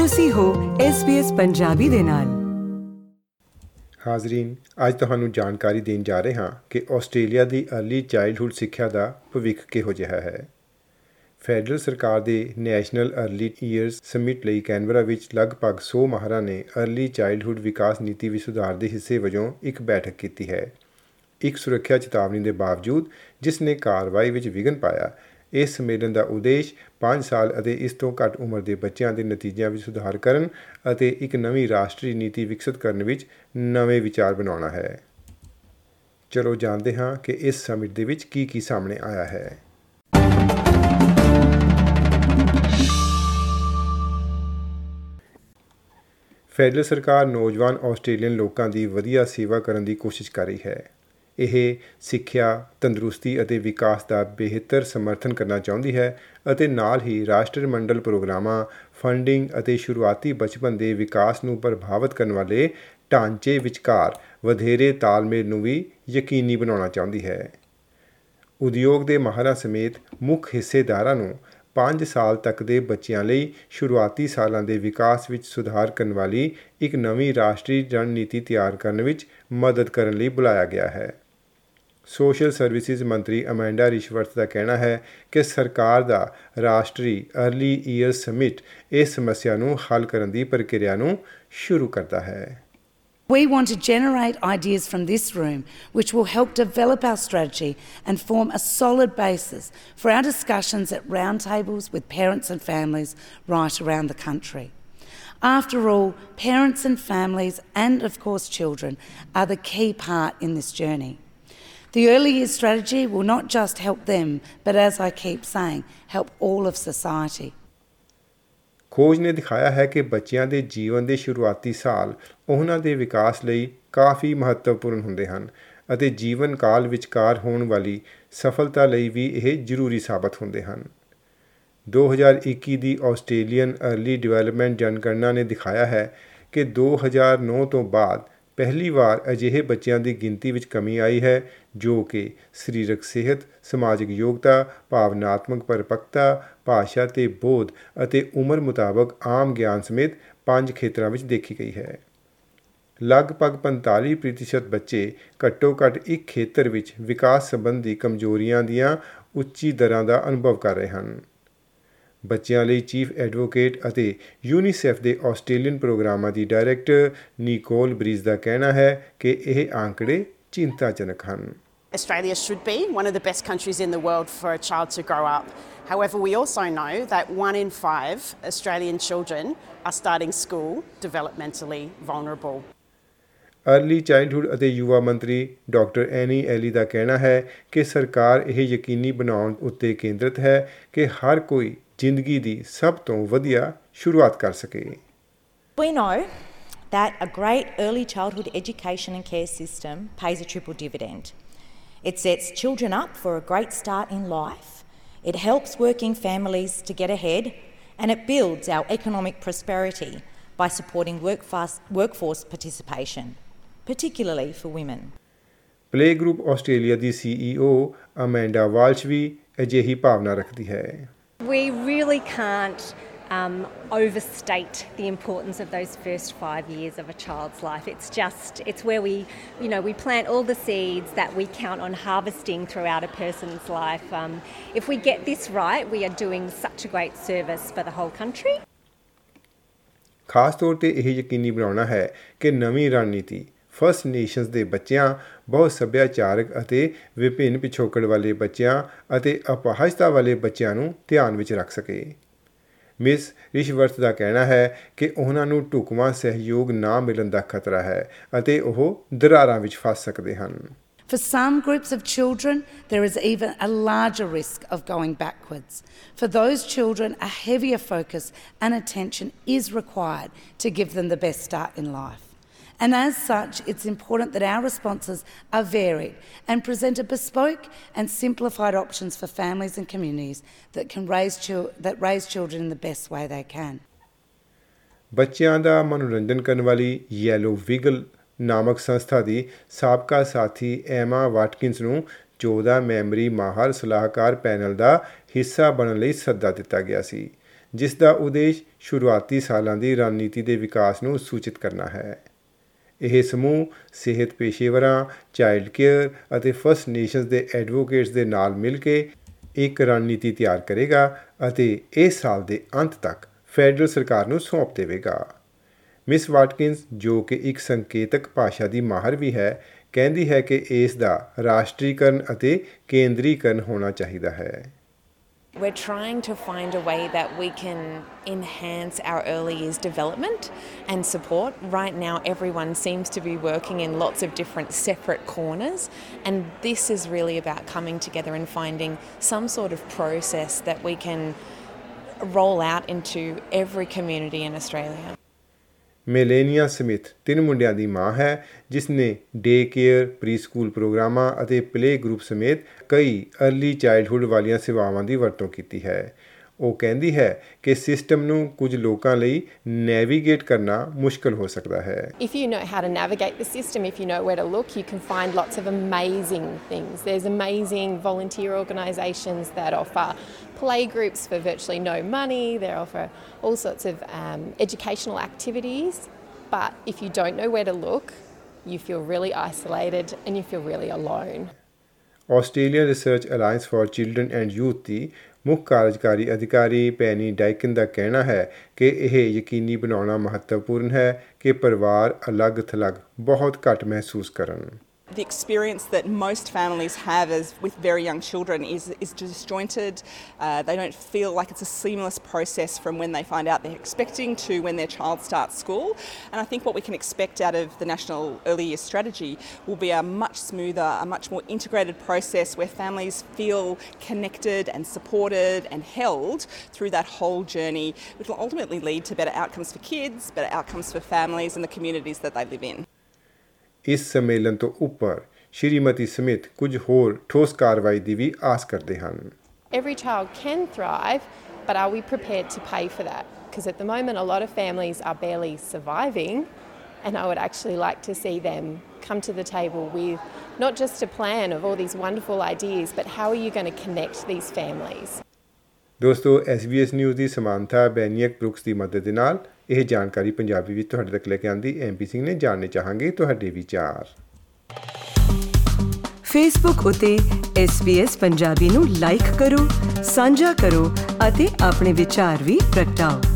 ਤੁਸੀਂ ਹੋ SBS ਪੰਜਾਬੀ ਦੇ ਨਾਲ। ਹਾਜ਼ਰੀਨ, ਅੱਜ ਤੁਹਾਨੂੰ ਜਾਣਕਾਰੀ ਦੇਣ ਜਾ ਰਹੇ ਹਾਂ ਕਿ ਆਸਟ੍ਰੇਲੀਆ ਦੀ ਅਰਲੀ ਚਾਈਲਡਹੁੱਡ ਸਿੱਖਿਆ ਦਾ ਭਵਿੱਖ ਕਿਹੋ ਜਿਹਾ ਹੈ। ਫੈਡਰਲ ਸਰਕਾਰ ਦੇ ਨੈਸ਼ਨਲ ਅਰਲੀ ਈਅਰਸ ਸਮਿਟ ਲਈ ਕੈਨਬਰਾ ਵਿੱਚ ਲਗਭਗ 100 ਮਾਹਰਾਂ ਨੇ ਅਰਲੀ ਚਾਈਲਡਹੁੱਡ ਵਿਕਾਸ ਨੀਤੀ ਵਿੱਚ ਸੁਧਾਰ ਦੇ ਹਿੱਸੇ ਵਜੋਂ ਇੱਕ ਬੈਠਕ ਕੀਤੀ ਹੈ। ਇੱਕ ਸੁਰੱਖਿਆ ਚੇਤਾਵਨੀ ਦੇ ਬਾਵਜੂਦ ਜਿਸ ਨੇ ਕਾਰਵਾਈ ਵਿੱਚ ਵਿਘਨ ਪਾਇਆ ਇਸ ਸੰਮੇਲਨ ਦਾ ਉਦੇਸ਼ 5 ਸਾਲ ਅਤੇ ਇਸ ਤੋਂ ਘੱਟ ਉਮਰ ਦੇ ਬੱਚਿਆਂ ਦੇ ਨਤੀਜਿਆਂ ਵਿੱਚ ਸੁਧਾਰ ਕਰਨ ਅਤੇ ਇੱਕ ਨਵੀਂ ਰਾਸ਼ਟਰੀ ਨੀਤੀ ਵਿਕਸਿਤ ਕਰਨ ਵਿੱਚ ਨਵੇਂ ਵਿਚਾਰ ਬਣਾਉਣਾ ਹੈ। ਚਲੋ ਜਾਣਦੇ ਹਾਂ ਕਿ ਇਸ ਸਮਿਟ ਦੇ ਵਿੱਚ ਕੀ ਕੀ ਸਾਹਮਣੇ ਆਇਆ ਹੈ। ਫੈਡਰਲ ਸਰਕਾਰ ਨੌਜਵਾਨ ਆਸਟ੍ਰੇਲੀਅਨ ਲੋਕਾਂ ਦੀ ਵਧੀਆ ਸੇਵਾ ਕਰਨ ਦੀ ਕੋਸ਼ਿਸ਼ ਕਰ ਰਹੀ ਹੈ। ਇਹ ਸਿੱਖਿਆ ਤੰਦਰੁਸਤੀ ਅਤੇ ਵਿਕਾਸ ਦਾ ਬਿਹਤਰ ਸਮਰਥਨ ਕਰਨਾ ਚਾਹੁੰਦੀ ਹੈ ਅਤੇ ਨਾਲ ਹੀ ਰਾਸ਼ਟਰਮੰਡਲ ਪ੍ਰੋਗਰਾਮਾਂ, ਫੰਡਿੰਗ ਅਤੇ ਸ਼ੁਰੂਆਤੀ ਬਚਪਨ ਦੇ ਵਿਕਾਸ ਨੂੰ ਪ੍ਰਭਾਵਿਤ ਕਰਨ ਵਾਲੇ ਢਾਂਚੇ ਵਿਚਕਾਰ ਵਧੇਰੇ ਤਾਲਮੇਲ ਨੂੰ ਵੀ ਯਕੀਨੀ ਬਣਾਉਣਾ ਚਾਹੁੰਦੀ ਹੈ। ਉਦਯੋਗ ਦੇ ਮਾਹਰਾਂ ਸਮੇਤ ਮੁੱਖ ਹਿੱਸੇਦਾਰਾਂ ਨੂੰ 5 ਸਾਲ ਤੱਕ ਦੇ ਬੱਚਿਆਂ ਲਈ ਸ਼ੁਰੂਆਤੀ ਸਾਲਾਂ ਦੇ ਵਿਕਾਸ ਵਿੱਚ ਸੁਧਾਰ ਕਰਨ ਵਾਲੀ ਇੱਕ ਨਵੀਂ ਰਾਸ਼ਟਰੀ ਰਣਨੀਤੀ ਤਿਆਰ ਕਰਨ ਵਿੱਚ ਮਦਦ ਕਰਨ ਲਈ ਬੁਲਾਇਆ ਗਿਆ ਹੈ। ਸੋਸ਼ਲ ਸਰਵਿਸਿਜ਼ ਮੰਤਰੀ ਅਮੈਂਡਾ ਰਿਸ਼ਵਰਤ ਦਾ ਕਹਿਣਾ ਹੈ ਕਿ ਸਰਕਾਰ ਦਾ ਰਾਸ਼ਟਰੀ ਅਰਲੀ ਈਅਰ ਸਮਿਟ ਇਸ ਸਮੱਸਿਆ ਨੂੰ ਹੱਲ ਕਰਨ ਦੀ ਪ੍ਰਕਿਰਿਆ ਨੂੰ ਸ਼ੁਰੂ ਕਰਦਾ ਹੈ We want to generate ideas from this room which will help develop our strategy and form a solid basis for our discussions at roundtables with parents and families right around the country. After all, parents and families, and of course children, are the key part in this journey. The early years strategy will not just help them, but as I keep saying, help all of society. ਖੋਜ ਨੇ ਦਿਖਾਇਆ ਹੈ ਕਿ ਬੱਚਿਆਂ ਦੇ ਜੀਵਨ ਦੇ ਸ਼ੁਰੂਆਤੀ ਸਾਲ ਉਹਨਾਂ ਦੇ ਵਿਕਾਸ ਲਈ ਕਾਫੀ ਮਹੱਤਵਪੂਰਨ ਹੁੰਦੇ ਹਨ ਅਤੇ ਜੀਵਨ ਕਾਲ ਵਿਚਕਾਰ ਹੋਣ ਵਾਲੀ ਸਫਲਤਾ ਲਈ ਵੀ ਇਹ ਜ਼ਰੂਰੀ ਸਾਬਤ ਹੁੰਦੇ ਹਨ 2021 ਦੀ ਆਸਟ੍ਰੇਲੀਅਨ ਅਰਲੀ ਡਿਵੈਲਪਮੈਂਟ ਜਨਗਣਨਾ ਨੇ ਦਿਖਾਇਆ ਹੈ ਕਿ 2009 ਤੋਂ ਬਾਅਦ ਪਹਿਲੀ ਵਾਰ ਅਜਿਹੇ ਬੱਚਿਆਂ ਦੀ ਗਿਣਤੀ ਵਿੱਚ ਕਮੀ ਆਈ ਹੈ, ਜੋ ਕਿ ਸਰੀਰਕ ਸਿਹਤ, ਸਮਾਜਿਕ ਯੋਗਤਾ, ਭਾਵਨਾਤਮਕ ਪਰਿਪੱਕਤਾ, ਭਾਸ਼ਾ ਤੇ ਬੋਧ ਅਤੇ ਉਮਰ ਮੁਤਾਬਕ ਆਮ ਗਿਆਨ ਸਮੇਤ ਪੰਜ ਖੇਤਰਾਂ ਵਿੱਚ ਦੇਖੀ ਗਈ ਹੈ। ਲਗਭਗ 45% ਬੱਚੇ ਘੱਟੋ-ਘੱਟ ਇੱਕ ਖੇਤਰ ਵਿੱਚ ਵਿਕਾਸ ਸੰਬੰਧੀ ਕਮਜ਼ੋਰੀਆਂ ਦੀਆਂ ਉੱਚੀ ਦਰਾਂ ਦਾ ਅਨੁਭਵ ਕਰ ਰਹੇ ਹਨ। ਬੱਚਿਆਂ ਲਈ ਚੀਫ ਐਡਵੋਕੇਟ ਅਤੇ ਯੂਨੀਸੈਫ ਦੇ ਆਸਟ੍ਰੇਲੀਅਨ ਪ੍ਰੋਗਰਾਮਾਂ ਦੀ ਡਾਇਰੈਕਟਰ ਨਿਕੋਲ ਬ੍ਰੀਜ਼ ਦਾ ਕਹਿਣਾ ਹੈ ਕਿ ਇਹ ਆંકੜੇ ਚਿੰਤਾਜਨਕ ਹਨ Australia should be one of the best countries in the world for a child to grow up. However, we also know that one in five Australian children are starting school developmentally vulnerable. Early childhood ਅਤੇ ਯੁਵਾ ਮੰਤਰੀ doctor ਐਨੀ ally ਦਾ ਕਹਿਣਾ ਹੈ ਕਿ ਸਰਕਾਰ ਇਹ ਯਕੀਨੀ ਬਣਾਉਣ ਉੱਤੇ ਕੇਂਦਰਿਤ ਹੈ ਕਿ ਹਰ ਕੋਈ ਜ਼ਿੰਦਗੀ ਦੀ ਸਭ ਤੋਂ ਵਧੀਆ ਸ਼ੁਰੂਆਤ ਕਰ ਸਕੇ We know that a great early childhood education and care system pays a triple dividend. It sets children up for a great start in life, it helps working families to get ahead, and it builds our economic prosperity by supporting workforce, workforce participation, particularly for women. Play group Australia the CEO ਅਮੈਂਡਾ ਵਾਲਸ਼ ਵੀ ਅਜਿਹੀ ਭਾਵਨਾ ਰੱਖਦੀ ਹੈ We really can't um, overstate the importance of those first five years of a child's life. It's just, it's where we, you know, we plant all the seeds that we count on harvesting throughout a person's life. Um, if we get this right, we are doing such a great service for the whole country. ਖਾਸ ਤੌਰ ਤੇ ਇਹ ਯਕੀਨੀ ਬਣਾਉਣਾ ਹੈ ਕਿ ਨਵੀਂ ਰਣਨੀਤੀ ਫਰਸਟ ਨੇਸ਼ਨਸ ਦੇ ਬੱਚਿਆਂ ਬਹੁਤ ਸੱਭਿਆਚਾਰਕ ਅਤੇ ਵਿਭਿੰਨ ਪਿਛੋਕੜ ਵਾਲੇ ਬੱਚਿਆਂ ਅਤੇ ਅਪਾਹਜਤਾ ਵਾਲੇ ਬੱਚਿਆਂ ਨੂੰ ਧਿਆਨ ਵਿੱਚ ਰੱਖ ਸਕੇ ਮਿਸ ਰਿਸ਼ਵਰਤ ਦਾ ਕਹਿਣਾ ਹੈ ਕਿ ਉਹਨਾਂ ਨੂੰ ਢੁਕਵਾਂ ਸਹਿਯੋਗ ਨਾ ਮਿਲਣ ਦਾ ਖਤਰਾ ਹੈ ਅਤੇ ਉਹ ਦਰਾਰਾਂ ਵਿੱਚ ਫਸ ਸਕਦੇ ਹਨ For some groups of children, there is even a larger risk of going backwards. For those children, a heavier focus and attention is required to give them the best start in life. And as such, it's important that our responses are varied and present a bespoke and simplified options for families and communities that can raise, chil- that raise children in the best way they can. ਬੱਚਿਆਂ ਦਾ ਮਨੋਰੰਜਨ ਕਰਨ ਵਾਲੀ yellow vigil ਨਾਮਕ ਸੰਸਥਾ ਦੀ ਸਾਬਕਾ ਸਾਥੀ Emma ਵਾਟਕਿੰਸ ਨੂੰ 14 memory ਮਾਹਰ ਸਲਾਹਕਾਰ ਪੈਨਲ ਦਾ ਹਿੱਸਾ ਬਣਨ ਲਈ ਸੱਦਾ ਦਿੱਤਾ ਗਿਆ ਸੀ ਜਿਸ ਦਾ ਉਦੇਸ਼ ਸ਼ੁਰੂਆਤੀ ਸਾਲਾਂ ਦੀ ਰਣਨੀਤੀ ਦੇ ਵਿਕਾਸ ਨੂੰ ਸੂਚਿਤ ਕਰਨਾ ਹੈ ਇਹ ਸਮੂਹ ਸਿਹਤ ਪੇਸ਼ੇਵਰਾਂ ਚਾਈਲਡ ਕੇਅਰ ਅਤੇ ਫਸਟ ਨੇਸ਼ਨਸ ਦੇ ਐਡਵੋਕੇਟਸ ਦੇ ਨਾਲ ਮਿਲ ਕੇ ਇੱਕ ਰਣਨੀਤੀ ਤਿਆਰ ਕਰੇਗਾ ਅਤੇ ਇਸ ਸਾਲ ਦੇ ਅੰਤ ਤੱਕ ਫੈਡਰਲ ਸਰਕਾਰ ਨੂੰ ਸੌਂਪ ਦੇਵੇਗਾ। ਮਿਸ ਵਾਟਕਿੰਸ ਜੋ ਕਿ ਇੱਕ ਸੰਕੇਤਕ ਭਾਸ਼ਾ ਦੀ ਮਾਹਰ ਵੀ ਹੈ, ਕਹਿੰਦੀ ਹੈ ਕਿ ਇਸ ਦਾ ਰਾਸ਼ਟਰੀਕਰਨ ਅਤੇ ਕੇਂਦਰੀਕਰਨ ਹੋਣਾ ਚਾਹੀਦਾ ਹੈ। We're trying to find a way that we can enhance our early years development and support. Right now, everyone seems to be working in lots of different separate corners, and this is really about coming together and finding some sort of process that we can roll out into every community in Australia. Melania Smith ਤਿੰਨ ਮੁੰਡਿਆਂ ਦੀ ਮਾਂ ਹੈ, ਜਿਸ ਨੇ day care pre school ਪ੍ਰੋਗਰਾਮਾਂ ਅਤੇ play group ਸਮੇਤ ਕਈ ਅਰਲੀ ਚਾਈਲਡਹੁੱਡ ਵਾਲੀਆਂ ਸੇਵਾਵਾਂ ਦੀ ਵਰਤੋਂ ਕੀਤੀ ਹੈ। ਉਹ ਕਹਿੰਦੀ ਹੈ ਕਿ ਸਿਸਟਮ ਨੂੰ ਕੁਝ ਲੋਕਾਂ ਲਈ ਨੈਵੀਗੇਟ ਕਰਨਾ ਮੁਸ਼ਕਲ ਹੋ ਸਕਦਾ ਹੈ If you know how to navigate the system, if you know where to look, you can find lots of amazing things. There's amazing volunteer organisations that offer play groups for virtually no money, they offer all sorts of um, educational activities. But if you don't know where to look, you feel really isolated and you feel really alone. Australian research alliance for children and youth ਦੀ ਮੁੱਖ ਕਾਰਜਕਾਰੀ ਅਧਿਕਾਰੀ penny ਡਾਈਕਨ ਦਾ ਕਹਿਣਾ ਹੈ ਕਿ ਇਹ ਯਕੀਨੀ ਬਣਾਉਣਾ ਮਹੱਤਵਪੂਰਨ ਹੈ ਕਿ ਪਰਿਵਾਰ ਅਲੱਗ-ਥਲੱਗ ਬਹੁਤ ਘੱਟ ਮਹਿਸੂਸ ਕਰਨ। The experience that most families have as with very young children is, is disjointed. Uh, they don't feel like it's a seamless process from when they find out they're expecting to when their child starts school. And I think what we can expect out of the National Early Years Strategy will be a much smoother, a much more integrated process where families feel connected and supported and held through that whole journey, which will ultimately lead to better outcomes for kids, better outcomes for families and the communities that they live in. ਇਸ ਸੰਮੇਲਨ ਤੋਂ ਉੱਪਰ Shrimati Smith ਕੁਝ ਹੋਰ ਠੋਸ ਕਾਰਵਾਈ ਦੀ ਵੀ ਆਸ ਕਰਦੇ ਹਨ Every child can thrive, but are we prepared to pay for that? Because at the moment, a lot of families are barely surviving, and I would actually like to see them come to the table with not just a plan of all these wonderful ideas, but how are you going to connect these families? ਦੋਸਤੋ SBS news ਦੀ ਸਮਾਨਤਾ ਬੈਨੀਅਕ Brooks ਦੀ ਮਦਦ ਦੇ ਨਾਲ ਇਹ ਜਾਣਕਾਰੀ ਪੰਜਾਬੀ ਵਿੱਚ ਤੁਹਾਡੇ ਤੱਕ ਲੈ ਕੇ ਆਂਦੀ ਐਮਪੀ ਸਿੰਘ ਨੇ ਜਾਣਨੇ ਚਾਹਾਂਗੇ ਤੁਹਾਡੇ ਵਿਚਾਰ। ਫੇਸਬੁੱਕ ਉਤੇ SBS ਪੰਜਾਬੀ ਨੂੰ ਲਾਈਕ ਕਰੋ, ਸਾਂਝਾ ਕਰੋ ਅਤੇ ਆਪਣੇ ਵਿਚਾਰ ਵੀ ਪ੍ਰਗਟਾਓ।